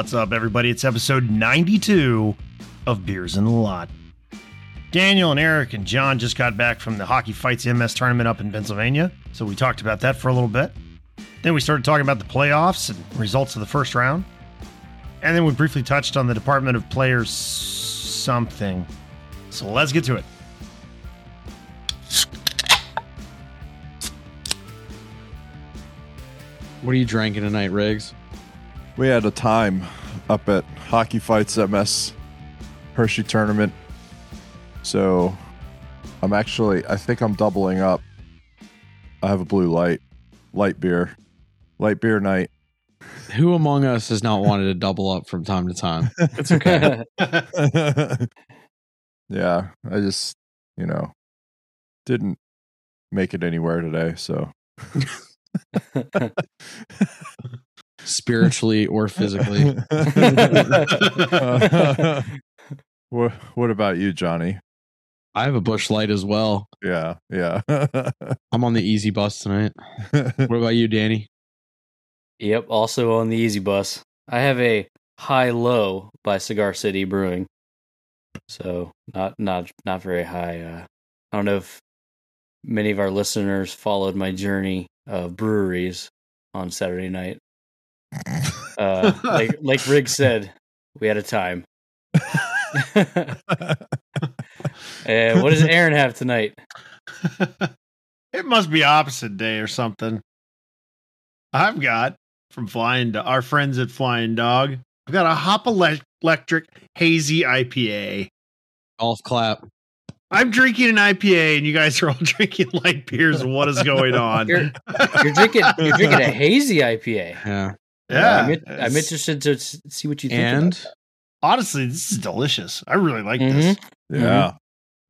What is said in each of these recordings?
What's up, everybody? It's episode 92 of Beers in the Lot. Daniel and Eric and John just got back from the Hockey Fights MS tournament up in Pennsylvania, so we talked about that for a little bit. Then we started talking about the playoffs and results of the first round. And then we briefly touched on the Department of Players something. So let's get to it. What are you drinking tonight, Rigs? We had a time up at Hockey Fights MS Hershey tournament. So I'm actually, I think I'm doubling up. I have a blue light, light beer, light beer night. Who among us has not wanted to double up from time to time? It's okay. yeah, I just, you know, didn't make it anywhere today. So Spiritually or physically. what, what about you, Jonny? I have a Busch Light as well. Yeah, yeah. I'm on the easy bus tonight. What about you, Danny? Yep, also on the Easy Bus. I have a High Low by Cigar City Brewing. So not not not very high. Uh, I don't know if many of our listeners followed my journey of breweries on Saturday night. Uh, like like Rigg said, we had a time. and what does Aaron have tonight? it must be opposite day or something. I've got from Flying Do- our friends at Flying Dog. I've got a Hop Electric Hazy IPA. Golf clap. I'm drinking an IPA, and you guys are all drinking light beers. What is going on? You're, you're drinking you're drinking a hazy IPA. Yeah. Yeah, I'm, in- I'm interested to see what you think. And about honestly, this is delicious. I really like Mhm. this. yeah.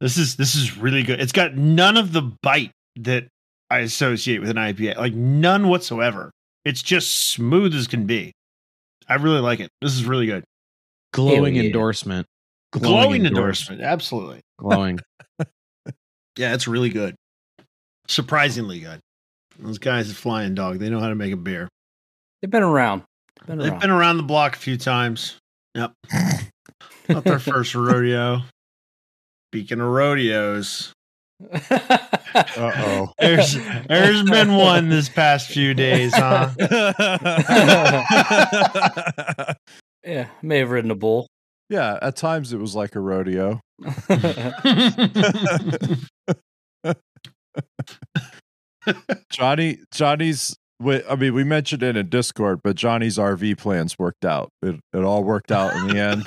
This is this is really good. It's got none of the bite that I associate with an IPA, like none whatsoever. It's just smooth as can be. I really like it. This is really good. glowing Hell yeah. endorsement. Glowing, endorsement, absolutely. Glowing. Yeah, it's really good. Surprisingly good. Those guys at Flying Dog, they know how to make a beer. They've been around. Been They've around. been around the block a few times. Yep. Not their first rodeo. Speaking of rodeos, Uh oh. there's there's been one this past few days, huh? yeah, may have ridden a bull. yeah, at times it was like a rodeo. Jonny, Jonny's. Wi- I mean, we mentioned it in Discord, but Jonny's RV plans worked out. It it all worked out in the end.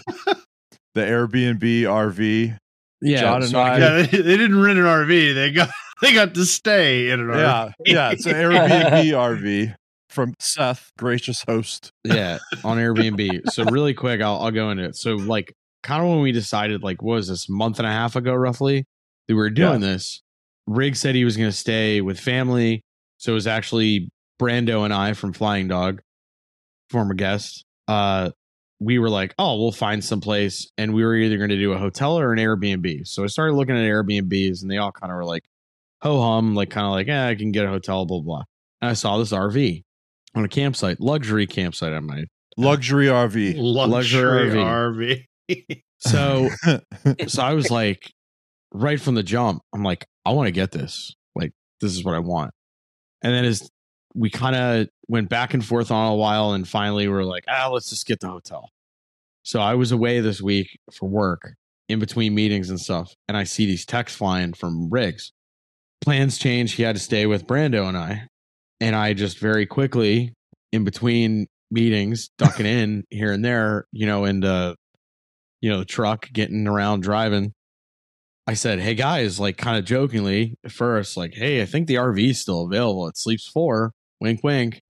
The Airbnb RV. Yeah. John and I- yeah, they, they didn't rent an RV. They got they got to stay in an RV. Yeah, yeah. It's an Airbnb RV from Seth, gracious host. yeah, on Airbnb. So really quick, I'll I'll go into it. So like kind of when we decided, like, what was this month and a half ago, roughly, that we were doing this. Rig said he was going to stay with family, so it was actually Brando and I from Flying Dog, former guest. Uh, we were like, oh, we'll find some place, and we were either going to do a hotel or an Airbnb. So I started looking at Airbnbs, and they all kind of were like, ho hum, like kind of like, yeah, I can get a hotel, blah blah. And I saw this RV on a campsite, luxury campsite, I might Luxury RV. Luxury Luxury RV. So so I was like, right from the jump, I'm like, I want to get this. Like, this is what I want. And then as we kind of went back and forth on a while, and finally we are like, ah, let's just get the hotel. So I was away this week for work in between meetings and stuff, and I see these texts flying from Rigs. Plans changed. He had to stay with Brando and I. And I just very quickly, in between meetings, ducking in here and there, you know, in the you know, the truck, getting around driving. I said, Hey guys, like kind of jokingly at first, like, hey, I think the RV is still available. It sleeps four. Wink wink.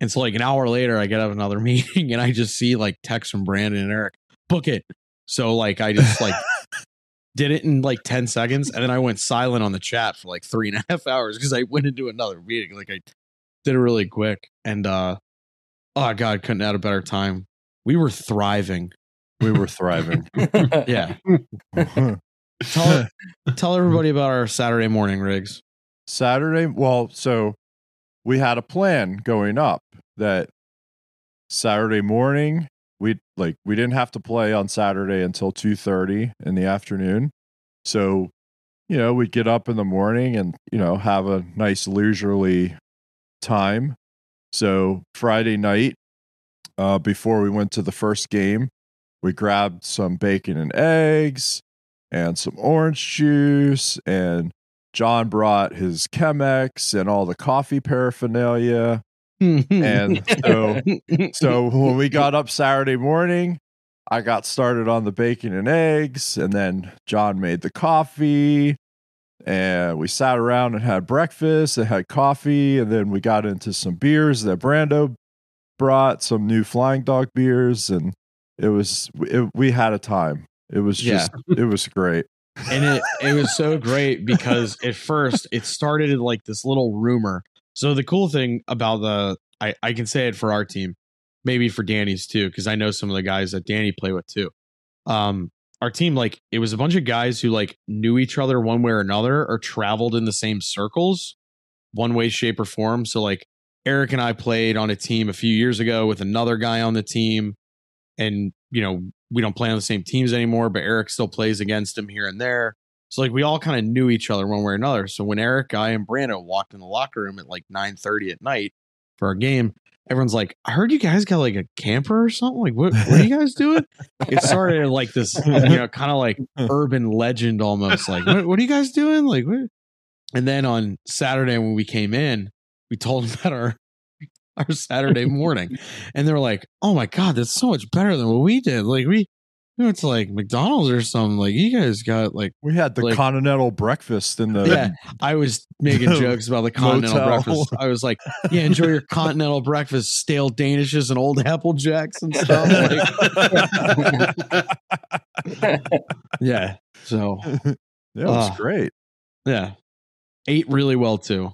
And so like an hour later, I get out of another meeting and I just see like text from Brandon and Eric, book it. So like I just like did it in like 10 seconds and then I went silent on the chat for like three and a half hours because I went into another meeting. Like I did it really quick. And uh oh god, couldn't have had a better time. We were thriving. We were thriving. Yeah. Tell tell everybody about our Saturday morning rigs. Saturday, well, so we had a plan going up that Saturday morning we like we didn't have to play on Saturday until 2:30 in the afternoon. So, you know, we'd get up in the morning and, you know, have a nice leisurely time. So, Friday night uh before we went to the first game, we grabbed some bacon and eggs and some orange juice and John brought his Chemex and all the coffee paraphernalia. And so so when we got up Saturday morning, I got started on the bacon and eggs, and then John made the coffee, and we sat around and had breakfast and had coffee, and then we got into some beers that Brando brought, some new Flying Dog beers, and it was it, we had a time. It was Yeah. just it was great. And it it was so great because at first it started like this little rumor. So the cool thing about the I I can say it for our team, maybe for Danny's too, because I know some of the guys that Danny play with too. Um, our team like it was a bunch of guys who like knew each other one way or another or traveled in the same circles, one way, shape, or form. So like Eric and I played on a team a few years ago with another guy on the team, and you know we don't play on the same teams anymore, but Eric still plays against him here and there. So like we all kind of knew each other one way or another. So when Eric, I, and Brando walked in the locker room at like nine thirty at night for our game, everyone's like, "I heard you guys got like a camper or something. Like what? What are you guys doing?" it started like this, you know, kind of like urban legend almost. Like what, what are you guys doing? Like what? And then on Saturday when we came in, we told them about our our Saturday morning, and they were like, "Oh my god, that's so much better than what we did. Like we." We went to like McDonald's or something. Like you guys got like We had the Like- continental breakfast in the yeah, I was making jokes about the continental Motel. breakfast. I was like, "Yeah, enjoy your continental breakfast, stale danishes and old apple jacks and stuff." Like, yeah, so Yeah, it was Ah. great. yeah, ate really well too.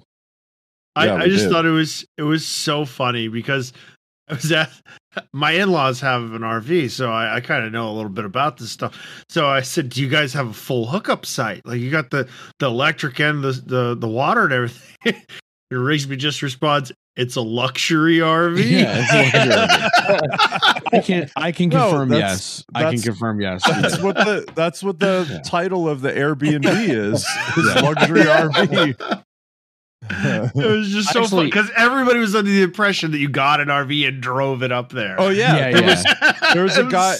I, I just did. thought it was it was so funny because I was at my in laws have an RV, so I, I kind of know a little bit about this stuff. So I said, "Do you guys have a full hookup site? Like you got the the electric and the the, the water and everything?" and Rigsby just responds, "It's a luxury RV." Yeah, it's I can I can No, confirm that's- yes. I can confirm yes. That's what the that's what the Yeah. title of the Airbnb is. is Yeah. luxury RV. It was just so funny Actually- because everybody was under the impression that you got an RV and drove it up there. oh yeah, Yeah, there yeah. was there was a guy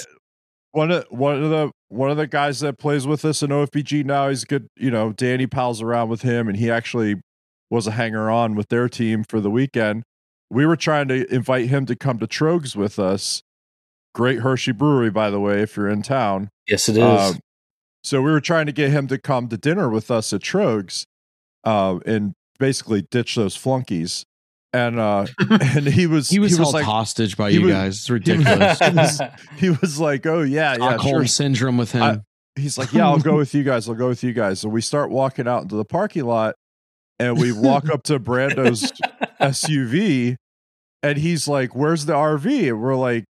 one of one of the one of the guys that plays with us in OFBG now. He's good. You know, Danny pals around with him, and he actually was a hanger on with their team for the weekend. We were trying to invite him to come to Tröegs with us. Great Hershey Brewery, by the way, if you're in town. yes, it is. Um, so we were trying to get him to come to dinner with us at Tröegs, uh, and basically ditch those flunkies. And uh, and he was He was held like hostage by you was- guys. It's ridiculous. he was, he was like, oh yeah, yeah, Stockholm sure. syndrome with him. I- He's like, yeah, I'll go with you guys. I'll go with you guys. So we start walking out into the parking lot, and we walk up to Brando's SUV, and he's like, "Where's the RV?" And we're like,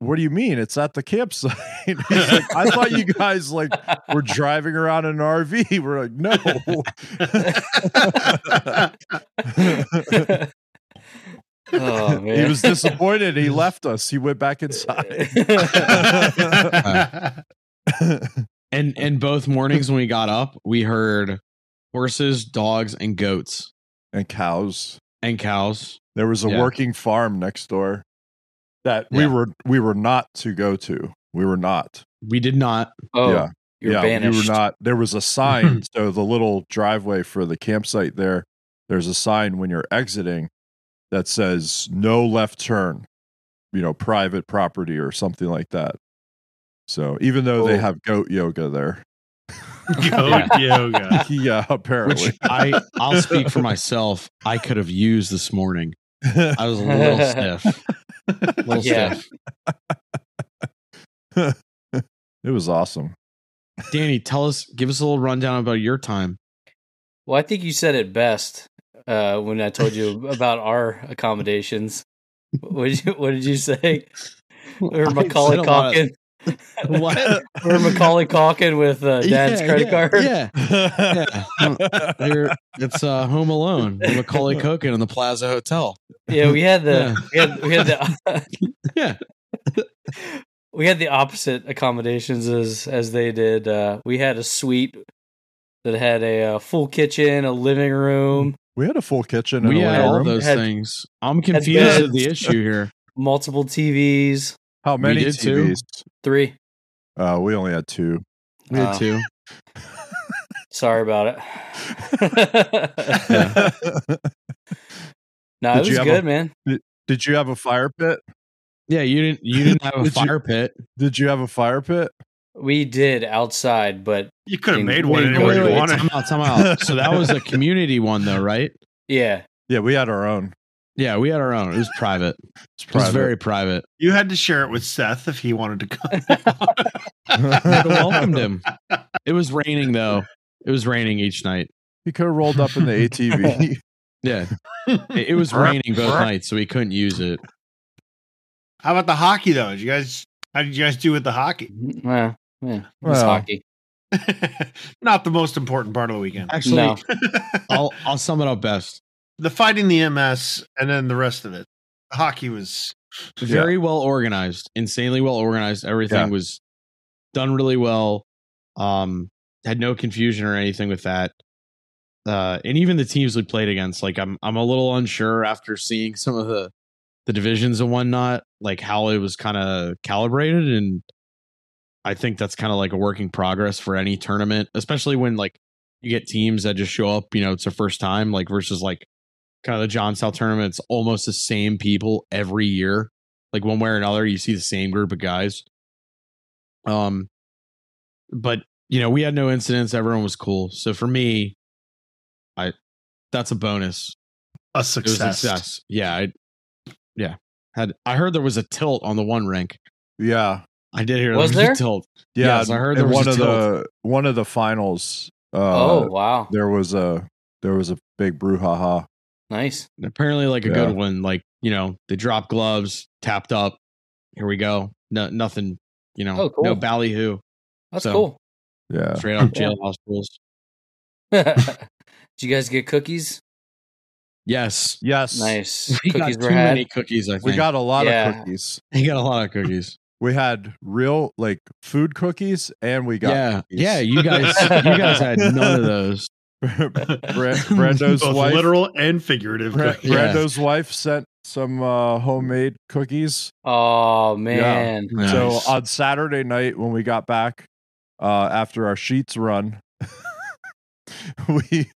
"What do you mean? It's at the campsite." He's like, I thought you guys like were driving around in an RV. We're like, no. oh man, he was disappointed. He left us. He went back inside. and and both mornings when we got up, we heard horses, dogs, and goats and cows. and cows. There was a Yeah. working farm next door that we were we were not to go to. We were not. We did not. oh, yeah. you're yeah, banished. we were not. There was a sign. so the little driveway for the campsite there, there's a sign when you're exiting that says no left turn. You know, private property or something like that. So even though they Oh. have goat yoga there, Goat yoga. yeah, apparently. Which I I'll speak for myself. I could have used this morning. I was a little stiff. A little Yeah. stiff. it was awesome. Danny, tell us, give us a little rundown about your time. Well, I think you said it best uh, when I told you about our accommodations. What did you What did you say? Or I Macaulay said a lot of- Culkin? What? Or Macaulay Culkin with uh, Dad's Yeah, credit yeah, card? Yeah. yeah. Here, it's uh, Home Alone. with Macaulay Culkin in the Plaza Hotel. Yeah, we had the we had we had the Yeah. we had the opposite accommodations as as they did. Uh, we had a suite that had a, uh full kitchen, a living room, We had a full kitchen and We a had living all room. those Had- things. I'm confused with the issue here. multiple TVs. How many did too. TVs? Three. Uh, we only had two. We had Oh. two. Sorry about it. no, Did it was good, a- man. Did you have a fire pit? Yeah, you didn't. You didn't have a Did you- fire pit. Did you have a fire pit? We did outside, but You could have made one wait, anywhere you wanted. Time out, time out. So that was a community one, though, right? yeah, Yeah, we had our own. Yeah, we had our own. It was private. It's It was private. very private. You had to share it with Seth if he wanted to come. I welcomed him. It was raining though. It was raining each night. he could have rolled up in the ATV. Yeah, it, it was raining both nights, so he couldn't use it. How about the hockey though? Did you guys? How did you guys do with the hockey? well, yeah, it was Well. hockey. Not the most important part of the weekend. Actually, No. I'll I'll sum it up best. The fighting the MS and then the rest of it. Hockey was Very well organized, insanely well organized. Everything Yeah. was done really well. Um, had no confusion or anything with that. Uh, and even the teams we played against, like I'm I'm a little unsure after seeing some of the the divisions and whatnot, like how it was kind of calibrated and I think that's kind of like a working progress for any tournament, especially when like you get teams that just show up, you know, it's their first time, like versus like kind of the John South tournament. It's almost the same people every year. Like one way or another, you see the same group of guys. Um, but you know, we had no incidents. Everyone was cool. So for me, I that's a bonus. a It was a success. success. Yeah, I, yeah. Had I heard there was a tilt on the one rink. yeah, I did hear Was there there? was a tilt. yeah. Yes, I heard there was one a of the one of the finals. Uh, oh wow, there was a there was a big brouhaha. Nice. And apparently like a Yeah. good one like you know they dropped gloves tapped up here we go no nothing you know Oh, cool. no ballyhoo That's So- cool. Yeah, straight up Yeah. jailhouse rules Did you guys get cookies? yes yes, Nice. we cookies got too had. many cookies i think We got a lot Yeah. of cookies. we got a lot of cookies We had real like food cookies, and we got yeah cookies. yeah you guys you guys had none of those Bra- Brando's Both wife. literal and figurative. Bra- cookies. Yeah. Brando's wife sent some uh, homemade cookies. Oh man. Nice. So on Saturday night when we got back uh, after our sheets run, we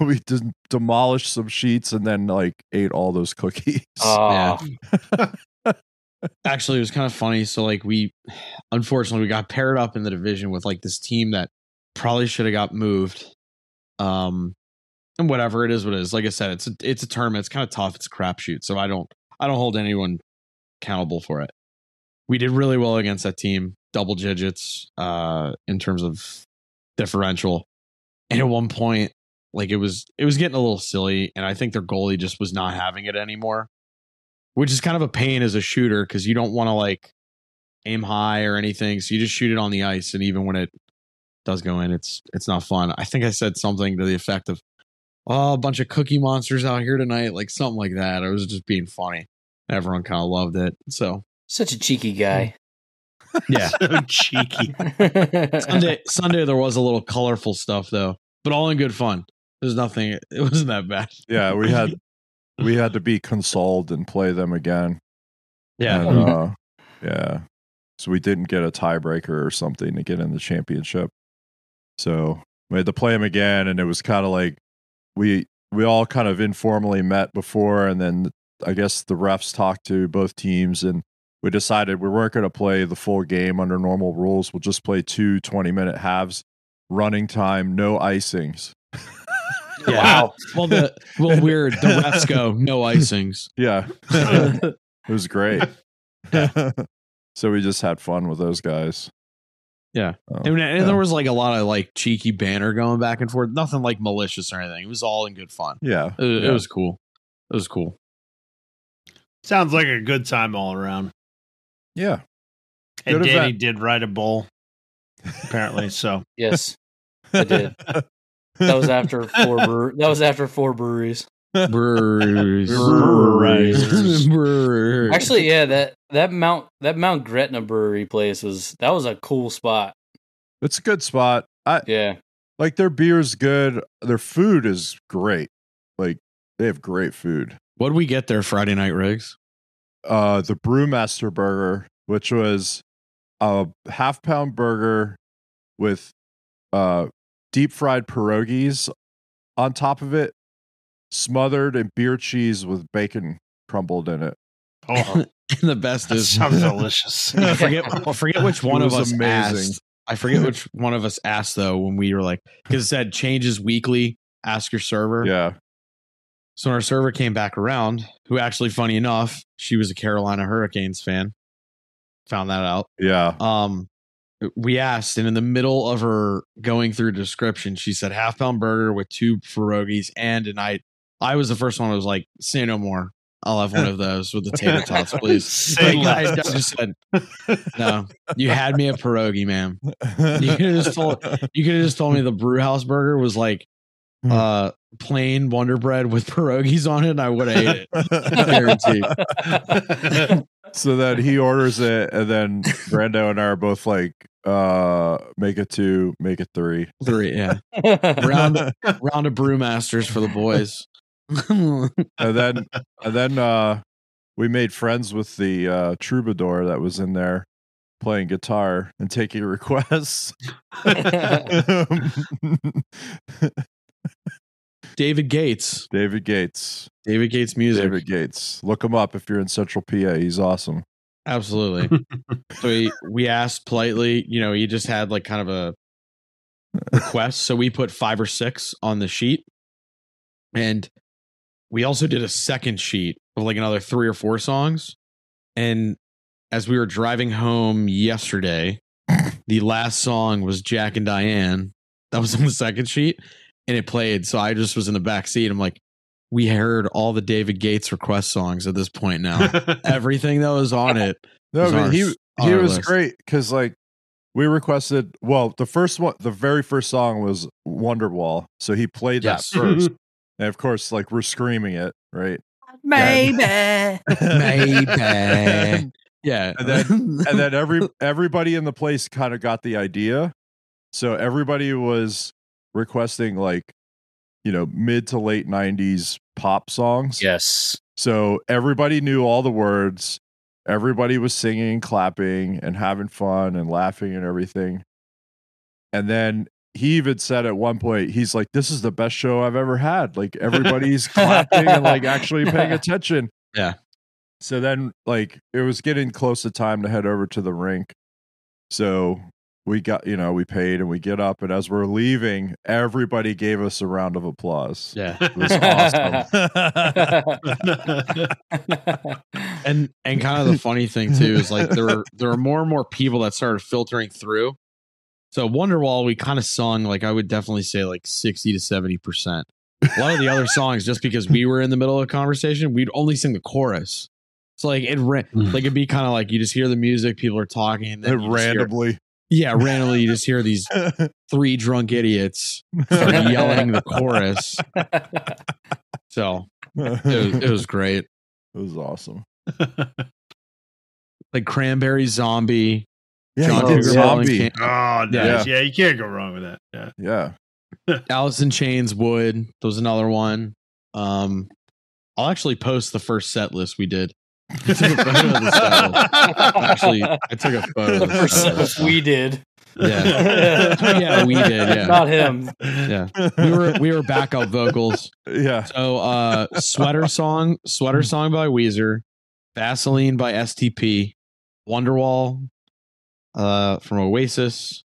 we de- demolished some sheets and then like ate all those cookies. Oh, actually it was kind of funny so like we unfortunately we got paired up in the division with like this team that probably should have got moved um and whatever it is what it is. Like i said it's a, it's a tournament. It's kind of tough. It's a crapshoot. So i don't i don't hold anyone accountable for it. We did really well against that team double digits uh in terms of differential. And at one point like it was it was getting a little silly and i think their goalie just was not having it anymore which is kind of a pain as a shooter because you don't want to like aim high or anything. So you just shoot it on the ice, and even when it does go in, it's it's not fun. I think I said something to the effect of, "Oh, a bunch of cookie monsters out here tonight," like something like that. I was just being funny. Everyone kind of loved it. So such a cheeky guy. yeah, so cheeky. Sunday Sunday there was a little colorful stuff though, but all in good fun. There's nothing. It wasn't that bad. yeah, we had we had to be consoled and play them again. Yeah, And, uh, yeah. So we didn't get a tiebreaker or something to get in the championship. So we had to play him again, and it was kind of like we we all kind of informally met before, and then I guess the refs talked to both teams, and we decided we weren't going to play the full game under normal rules. We'll just play two 20 minute halves, running time, no icings. Yeah. Wow. Well, the well, we're the refs go no icings. Yeah. it was great. so we just had fun with those guys. Yeah. Oh, And, and yeah. there was like a lot of like cheeky banner going back and forth. Nothing like malicious or anything. It was all in good fun. yeah. It, it was cool. It was cool. Sounds like a good time all around. Yeah. And Good Danny event. did ride a bull, apparently. So Yes, I did. That was after four. Brewer- that was after four breweries. Breweries. Breweries. Breweries. Actually, yeah that that Mount that Mount Gretna brewery place was that was a cool spot. It's a good spot. I Yeah, like their beer's good. Their food is great. Like they have great food. what did we get there Friday night, Rigs? Uh the Brewmaster burger, which was a half pound burger with uh deep fried pierogies on top of it, smothered in beer cheese with bacon crumbled in it. Oh, and the best that is sounds delicious. I forget I forget which one of us amazing. asked. I forget which one of us asked though when we were like because it said changes weekly. Ask your server. Yeah. So when our server came back around, who actually, funny enough, she was a Carolina Hurricanes fan. Found that out. Yeah. Um, we asked, and in the middle of her going through description, she said half pound burger with two pierogies and and I I was the first one. I was like, say no more. I'll have one of those with the tater tots, please. Like, just said, no. You had me a pierogi, ma'am. You could have just told you could have just told me the brew house burger was like Hmm. uh plain Wonder Bread with pierogies on it, and I would have ate it. So then he orders it, and then Brando and I are both like, uh, make it two, make it three. Three, yeah. Round round of brewmasters for the boys. And then and then uh we made friends with the uh troubadour that was in there playing guitar and taking requests. David Gates. David Gates. David Gates music. David Gates. Look him up if you're in Central PA. He's awesome. Absolutely. so we, we asked politely, you know, he just had like kind of a request. So we put five or six on the sheet. And we also did a second sheet of like another three or four songs. And as we were driving home yesterday, the last song was Jack and Diane. That was on the second sheet. And it played. So I just was in the back seat. I'm like, we heard all the David Gates request songs at this point now. Everything that was on it No, was but on he he was list. great because like we requested. Well, the first one, the very first song was Wonderwall, so he played Yes. that first, and of course, like we're screaming it, right? Maybe. Maybe. Yeah. And then- and then every everybody in the place kind of got the idea, so everybody was requesting like you know mid to late '90s pop songs. yes. So everybody knew all the words. Everybody was singing, clapping, and having fun and laughing and everything. And then he even said at one point, he's like, This is the best show I've ever had. Like everybody's clapping and like actually paying attention. Yeah. So then like it was getting close to time to head over to the rink. So we got, you know, we paid and we get up. And as we're leaving, everybody gave us a round of applause. yeah. It was awesome. And and kind of the funny thing too is like there were there were more and more people that started filtering through. So Wonderwall, we kind of sung like I would definitely say like sixty to seventy percent. A lot of the other songs, just because we were in the middle of a conversation, we'd only sing the chorus. So like it ran, hmm. like it'd be kind of like you just hear the music, people are talking, and then hear- randomly. yeah, randomly you just hear these three drunk idiots yelling the chorus. So it was, it was great. It was awesome. Like Cranberry Zombie, Yeah, John Oh, Cougar. Mellencamp, zombie. oh, nice. Yeah. you can't go wrong with that. Yeah. Yeah. Alice in Chains Wood. That was another one. Um, I'll actually post the first set list we did. I took a photo of the set list. Actually, I took a photo. the Of the first set sentence list. we did. Yeah, yeah, we did. Yeah, Not him. yeah. We were we were backup vocals. Yeah. So, uh, sweater song, sweater song by Weezer, Vaseline by STP, Wonderwall, uh, from Oasis,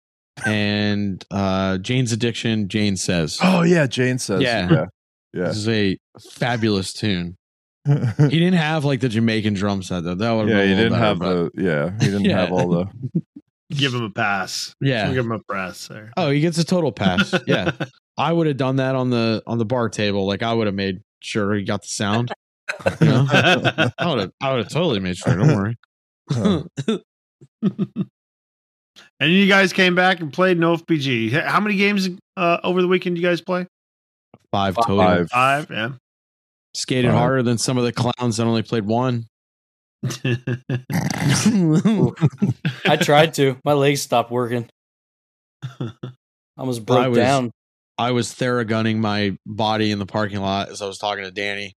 and uh, Jane's Addiction. Jane says, Oh yeah, Jane says. Yeah. Yeah. Yeah. "This is a fabulous tune." He didn't have like the Jamaican drum set though. That would yeah, he didn't have the the yeah, he didn't Yeah. have all the Give him a pass. yeah. Give him a pass there. Oh, he gets a total pass. Yeah, I would have done that on the on the bar table. Like I would have made sure he got the sound. You know? I would have I would have totally made sure. Don't worry. And you guys came back and played no FPG. How many games uh, over the weekend you guys play? Five total. Five. Five. Yeah. Skated Five. harder than some of the clowns that only played one. I tried to. My legs stopped working. I almost broke I was- down. I was theragunning my body in the parking lot as I was talking to Danny.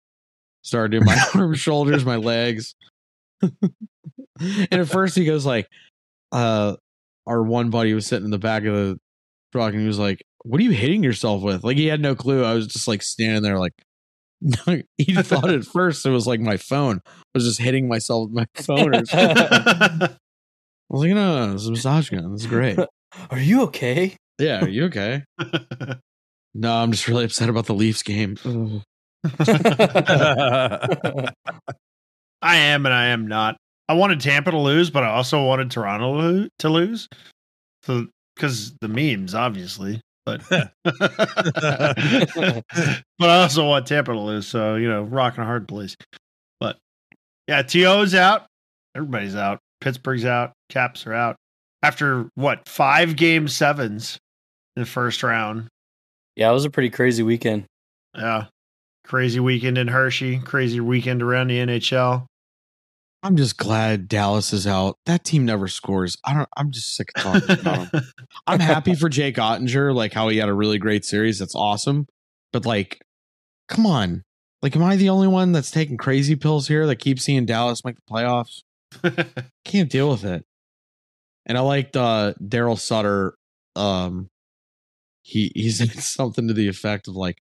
Started doing my arms, shoulders, my legs. and at first he goes like, uh, our one buddy was sitting in the back of the truck and he was like, What are you hitting yourself with? Like he had no clue. I was just like standing there like he thought at first it was like my phone. I was just hitting myself with my phone or something. I was like, no, no, no, it's a massage gun. This is great. Are you okay? Yeah, are you okay? No, I'm just really upset about the Leafs game. I am and I am not. I wanted Tampa to lose, but I also wanted Toronto to lo- to lose. So, because the memes, obviously. But but I also want Tampa to lose. So, you know, rocking a hard place. But yeah, TO's out. Everybody's out. Pittsburgh's out. Caps are out. After what, five game sevens in the first round. Yeah, it was a pretty crazy weekend. Yeah. Crazy weekend in Hershey. Crazy weekend around the NHL. I'm just glad Dallas is out. That team never scores. I don't. I'm just sick of talking about them. I'm happy for Jake Oettinger, like how he had a really great series. That's awesome. But like, come on. Like, am I the only one that's taking crazy pills here that keeps seeing Dallas make the playoffs? Can't deal with it. And I liked uh Darryl Sutter. Um he he said something to the effect of like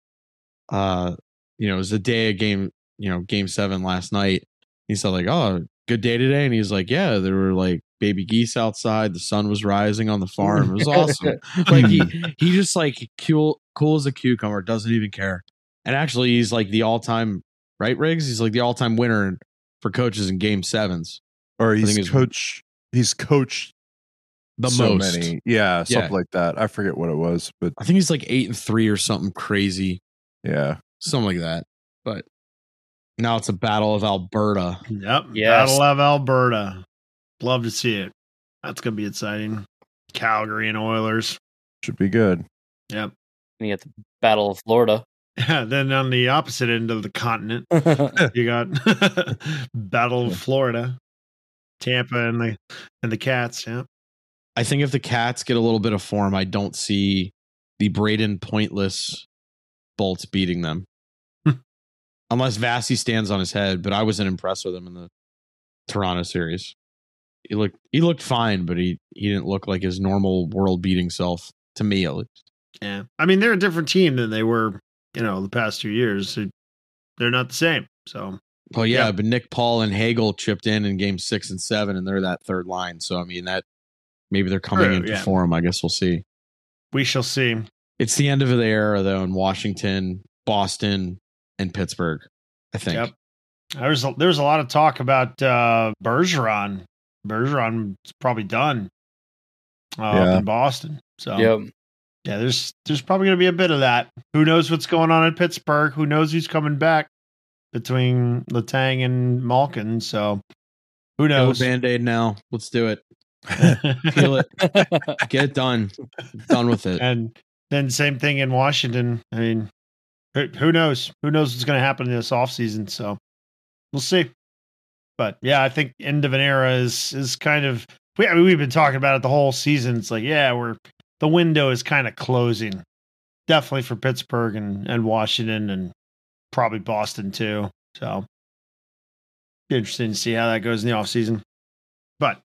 uh you know, it was the day of game, you know, game seven last night. He said like, "Oh, good day today," and he's like, "Yeah, there were like baby geese outside. The sun was rising on the farm. It was awesome." like he he just like cool cool as a cucumber, doesn't even care. And actually, he's like the all time right Rigs. He's like the all time winner for coaches in game sevens. or he's coach he's coached The so most. many. Yeah, something Yeah. like that. I forget what it was, but I think he's like eight and three or something crazy, yeah. something like that. But now it's a battle of Alberta. Yep. Yes. Battle of Alberta. Love to see it. That's going to be exciting. Calgary and Oilers. Should be good. Yep. And you got the Battle of Florida. Yeah. Then on the opposite end of the continent, you got Battle of Florida, Tampa, and the and the Cats. Yeah. I think if the Cats get a little bit of form, I don't see the Brayden pointless Bolts beating them. Unless Vassy stands on his head, but I wasn't impressed with him in the Toronto series. He looked he looked fine, but he he didn't look like his normal world beating self to me at least. Yeah. I mean, they're a different team than they were, you know, the past two years. They- They're not the same. So Well, yeah, Yeah. but Nick Paul and Hagel chipped in in game six and seven, and they're that third line. So I mean that maybe they're coming into yeah. form. I guess we'll see. we shall see. It's the end of the era though in Washington, Boston, and Pittsburgh. I think. Yep. There's a, there's a lot of talk about uh, Bergeron. Bergeron's probably done uh, Yeah. up in Boston. So yep. yeah, there's there's probably going to be a bit of that. Who knows what's going on in Pittsburgh? Who knows who's coming back between Letang and Malkin? So who Kill knows? Band Aid now. Let's do it. Peel it. Get it done. Done with it. and then same thing in Washington. I mean, who, knows? Who knows what's going to happen in this offseason? So we'll see. But yeah, I think end of an era is is kind of. We, I mean, we've been talking about it the whole season. It's like, yeah, we're the window is kind of closing. Definitely for Pittsburgh and and Washington and probably Boston too. So interesting to see how that goes in the offseason. But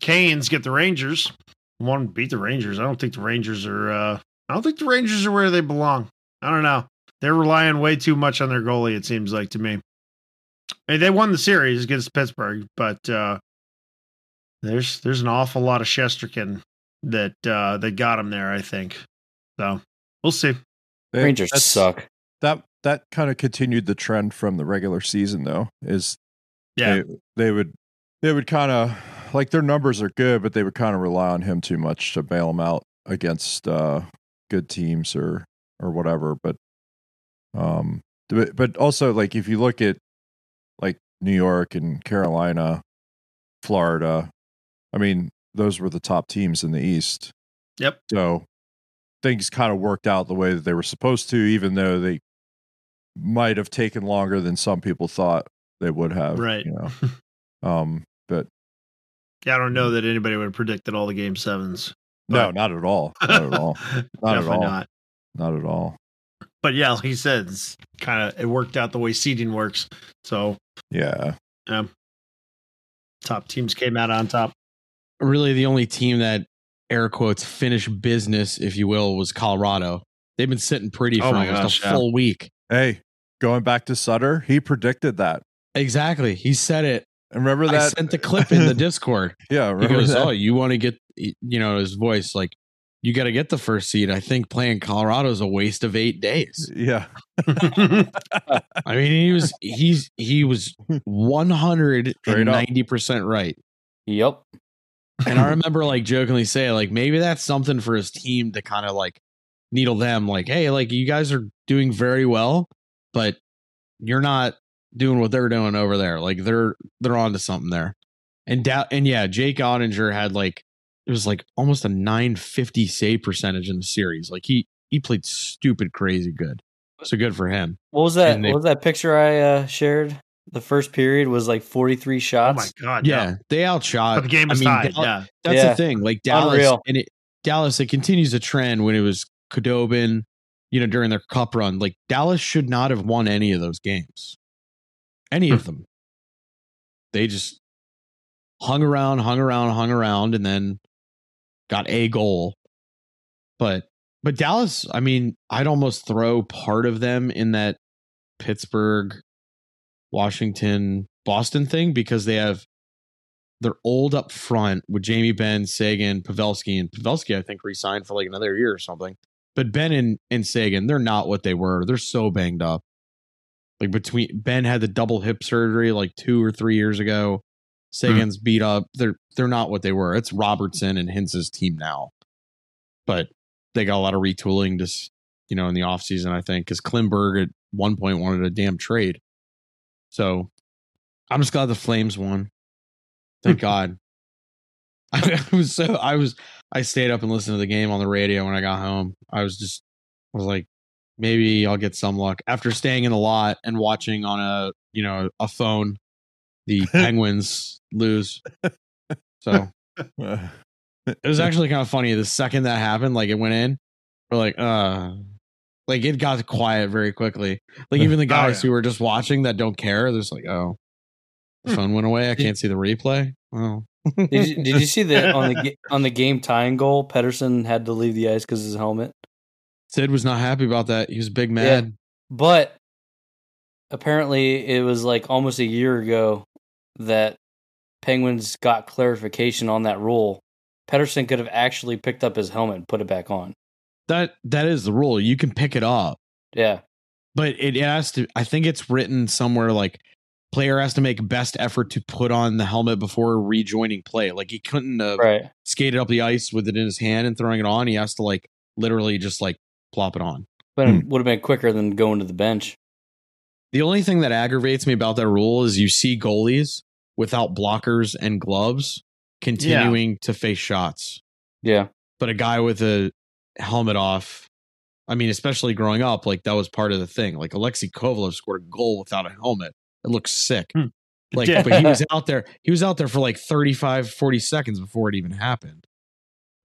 Canes get the Rangers. One beat the Rangers. I don't think the Rangers are. uh I don't think the Rangers are where they belong. I don't know. They're relying way too much on their goalie. It seems like to me. I mean, they won the series against Pittsburgh, but uh there's there's an awful lot of Shesterkin that uh, that got him there. I think so. We'll see. They- Rangers suck. That that kind of continued the trend from the regular season, though. Is Yeah, they, they would they would kind of like their numbers are good, but they would kind of rely on him too much to bail him out against uh, good teams or or whatever. But um, but but also like if you look at like New York and Carolina, Florida, I mean those were the top teams in the East. Yep. So things kind of worked out the way that they were supposed to, even though they might have taken longer than some people thought they would have. Right. You know. um. But yeah. I don't know that anybody would have predicted all the game sevens. no, not at all. Not at all. Not at Definitely all. not. Not at all. But yeah, like you said, it's kind of it worked out the way seeding works. So Yeah. um, top teams came out on top. Really, the only team that air quotes finished business, if you will, was Colorado. They've been sitting pretty for Oh my almost gosh, a yeah. full week. Hey, going back to Sutter, he predicted that. Exactly. He said it. And Remember I that? sent the clip in the Discord. yeah. He Remember goes, that? "Oh, you want to get, you know, his voice like, you got to get the first seed. I think playing Colorado is a waste of eight days. Yeah. I mean, he was he's he was one hundred Straight and up. ninety percent right. Yep. And I remember like jokingly say like maybe that's something for his team to kind of like needle them like, hey, like you guys are doing very well, but you're not doing what they're doing over there. Like they're they're on to something there. And da- and yeah, Jake Oettinger had like it was like almost a 950 save percentage in the series. Like he he played stupid crazy good. So good for him. What was that? They- what was that picture I uh, shared? The first period was like 43 oh shots. my god! Yeah, they outshot. But the game I mean, tied. Dal- yeah, That's Yeah. the thing. Like Dallas Unreal. and it Dallas, it continues a trend when it was Khudobin, you know, during their cup run. Like Dallas should not have won any of those games. Any Hmm. of them. They just hung around, hung around, hung around, and then got a goal. But but Dallas, I mean, I'd almost throw part of them in that Pittsburgh, Washington, Boston thing because they have they're old up front with Jamie Benn, Seguin, Pavelski, and Pavelski, I think, re-signed for like another year or something. But Benn and, and Seguin, they're not what they were. They're so banged up. Like between Benn had the double hip surgery like two or three years ago. Hmm. Seguin's beat up. They're they're not what they were. It's Robertson and Hintz's team now. But they got a lot of retooling just, you know, in the offseason, I think, because Klingberg at one point wanted a damn trade. So I'm just glad the Flames won. Thank God. I was so I was I stayed up and listened to the game on the radio when I got home. I was just I was like, maybe I'll get some luck after staying in a lot and watching on a you know a phone the Penguins lose. So it was actually kind of funny. The second that happened, like it went in, we're like, uh, like it got quiet very quickly. Like even the guys yeah. who were just watching that don't care, they're just like, oh, the phone went away. I can't see the replay. Oh, Did you, did you see that on the on the game tying goal? Pettersson had to leave the ice because his helmet. Sid was not happy about that. He was big mad. But apparently, it was like almost a year ago that Penguins got clarification on that rule. Pettersson could have actually picked up his helmet and put it back on. That that is the rule. You can pick it up, Yeah, but it has to. I think it's written somewhere like player has to make best effort to put on the helmet before rejoining play. Like he couldn't have right. skated up the ice with it in his hand and throwing it on. He has to like literally just like plop it on. But Hmm. it would have been quicker than going to the bench. The only thing that aggravates me about that rule is you see goalies without blockers and gloves continuing to face shots. Yeah, But a guy with a helmet off, I mean, especially growing up, like that was part of the thing. Like Alexei Kovalev scored a goal without a helmet. It looks sick. Hmm. Like, Yeah. but he was out there, he was out there for like 35, 40 seconds before it even happened.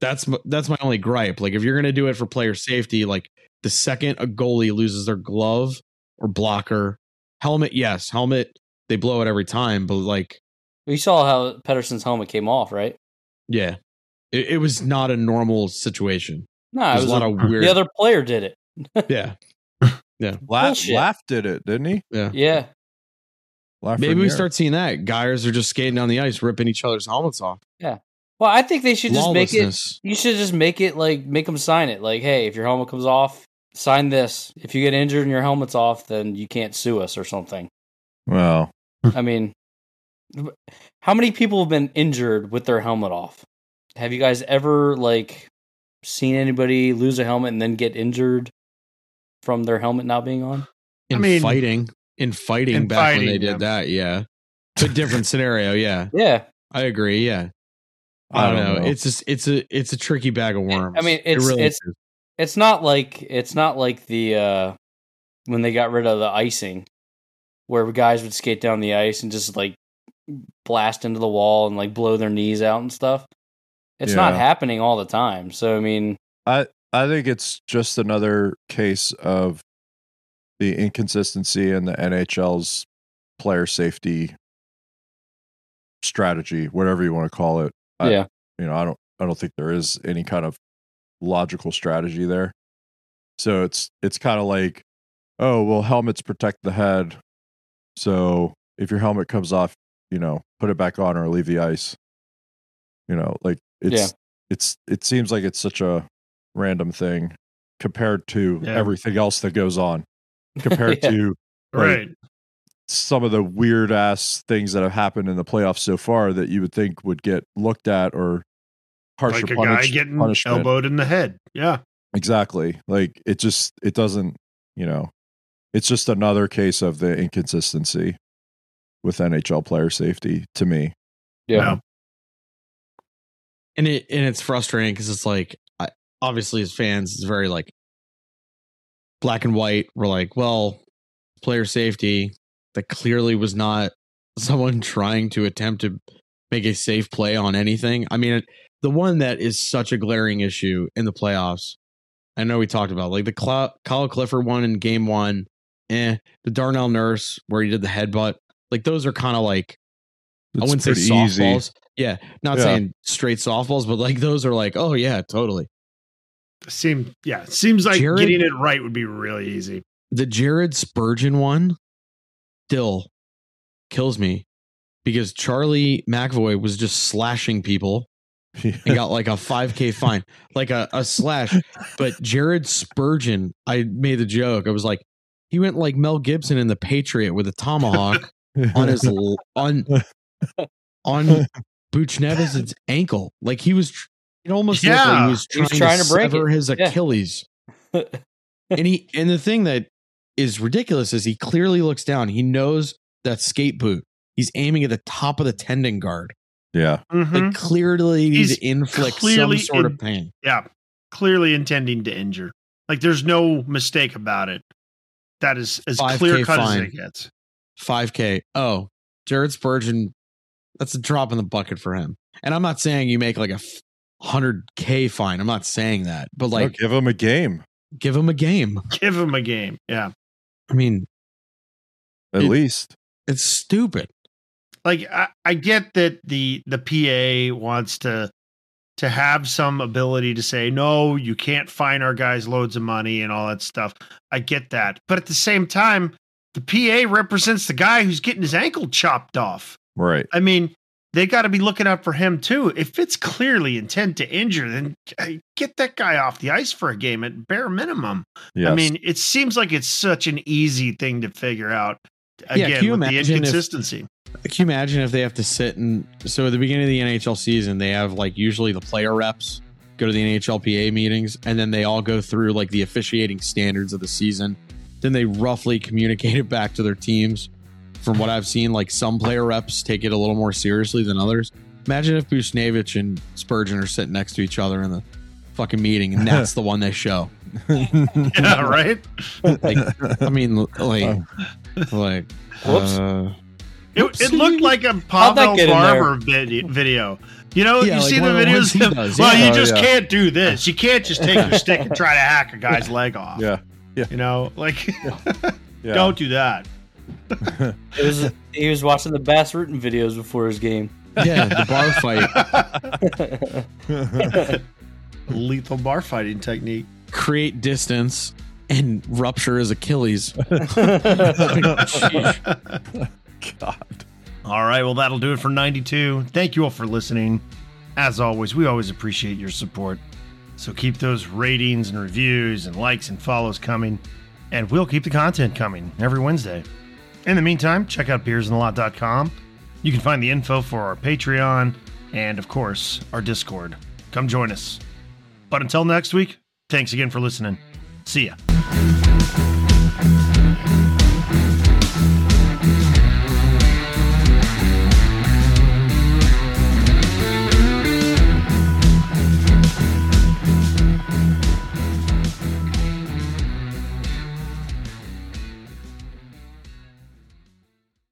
That's that's my only gripe. Like if you're gonna do it for player safety, like the second a goalie loses their glove or blocker, helmet, yes, helmet, they blow it every time. But like, you saw how Pettersson's helmet came off, right? yeah, it, it was not a normal situation. No, it was a lot a- of weird. the other player did it. yeah, yeah. Laugh, Bullshit. Laugh did it, didn't he? yeah. Yeah, Laugh Maybe we Raniere. start seeing that guys are just skating down the ice, ripping each other's helmets off. Yeah. Well, I think they should just make it. You should just make it like make them sign it. Like, hey, if your helmet comes off, sign this. If you get injured and your helmet's off, then you can't sue us or something. Well, I mean, how many people have been injured with their helmet off? Have you guys ever like seen anybody lose a helmet and then get injured from their helmet not being on? in I mean- fighting in fighting In back when they did yeah. that yeah it's a different scenario yeah Yeah, i agree yeah i, don't, know. it's just it's a it's a tricky bag of worms I mean, It it's- really it's- is. it's not like it's not like the uh when they got rid of the icing where guys would skate down the ice and just like blast into the wall and like blow their knees out and stuff. It's not happening all the time. So I mean, I I think it's just another case of the inconsistency in the NHL's player safety strategy, whatever you want to call it. I- yeah. You know, I don't I don't think there is any kind of logical strategy there. So it's it's kind of like, oh well, helmets protect the head. So if your helmet comes off, you know, put it back on or leave the ice. You know, like it's Yeah. it's it seems like it's such a random thing compared to Yeah. everything else that goes on. Compared Yeah. to like, Right. some of the weird ass things that have happened in the playoffs so far that you would think would get looked at or harsher Like a punish- guy getting punishment. elbowed in the head. Yeah. Exactly. Like it just it doesn't, you know, it's just another case of the inconsistency with NHL player safety to me. Yeah. No. and it and it's frustrating because it's like I, obviously as fans it's very like black and white we're like well player safety that clearly was not someone trying to attempt to make a safe play on anything i mean it, the one that is such a glaring issue in the playoffs i know we talked about like the Cla- kyle clifford one in game one eh the darnell nurse where he did the headbutt like those are kind of like I wouldn't say pretty softballs. Yeah, not Yeah. saying straight softballs, but like those are like, oh yeah, totally. Seem yeah. Seems like Jared- getting it right would be really easy. The Jared Spurgeon one still kills me because Charlie McAvoy was just slashing people and got like a 5k fine, like a, a slash. But Jared Spurgeon, I made the joke. I was like, he went like Mel Gibson in The Patriot with a tomahawk on his on on Buchnevich's ankle. Like he was, it almost looked like Yeah. he was He trying, was trying to, to break sever it. his Yeah. Achilles. and he and the thing that is ridiculous is he clearly looks down. He knows that skate boot. He's aiming at the top of the tendon guard. yeah. Mhm. Like clearly He's to inflict clearly some sort in- of pain. yeah. Clearly intending to injure. Like there's no mistake about it. That is as clear cut as it gets. 5K. Oh, Jared Spurgeon, that's a drop in the bucket for him. And I'm not saying you make like a 100K fine. I'm not saying that. But Like, like, give him a game give him a game. Give him a game. Yeah. I mean, at It- least. it's stupid. like I, I get that the the PA wants to to have some ability to say no, you can't fine our guys loads of money and all that stuff. I get that, but at the same time, the PA represents the guy who's getting his ankle chopped off. Right. I mean, they got to be looking out for him too. If it's clearly intent to injure, then uh, get that guy off the ice for a game at bare minimum. Yes. I mean, it seems like it's such an easy thing to figure out. can Again, you with the imagine if- inconsistency. Can you imagine if they have to sit and so at the beginning of the NHL season, they have like usually the player reps go to the NHLPA meetings and then they all go through like the officiating standards of the season. Then they roughly communicate it back to their teams. From what I've seen, like some player reps take it a little more seriously than others. Imagine if Buchnevich and Spurgeon are sitting next to each other in the fucking meeting and that's the one they show. yeah, right. Like, I mean, like, like, Whoops. uh, It, it looked like a How'd Pavel Barber vid- video. You know, Yeah, you like see the one the videos. of- does, well, yeah. you Oh, just yeah. can't do this. You can't just take your stick and try to hack a guy's leg off. yeah. You know, like Yeah. don't do that. It was he was watching the Bas Rutten videos before his game. yeah, the bar fight. Lethal bar fighting technique. create distance and rupture his Achilles. God. All right, well, that'll do it for 92. Thank you all for listening. As always, we always appreciate your support. So keep those ratings and reviews and likes and follows coming, and we'll keep the content coming every Wednesday. In the meantime, check out beersinthelot.com. You can find the info for our Patreon and, of course, our Discord. Come join us. But until next week, thanks again for listening. See ya.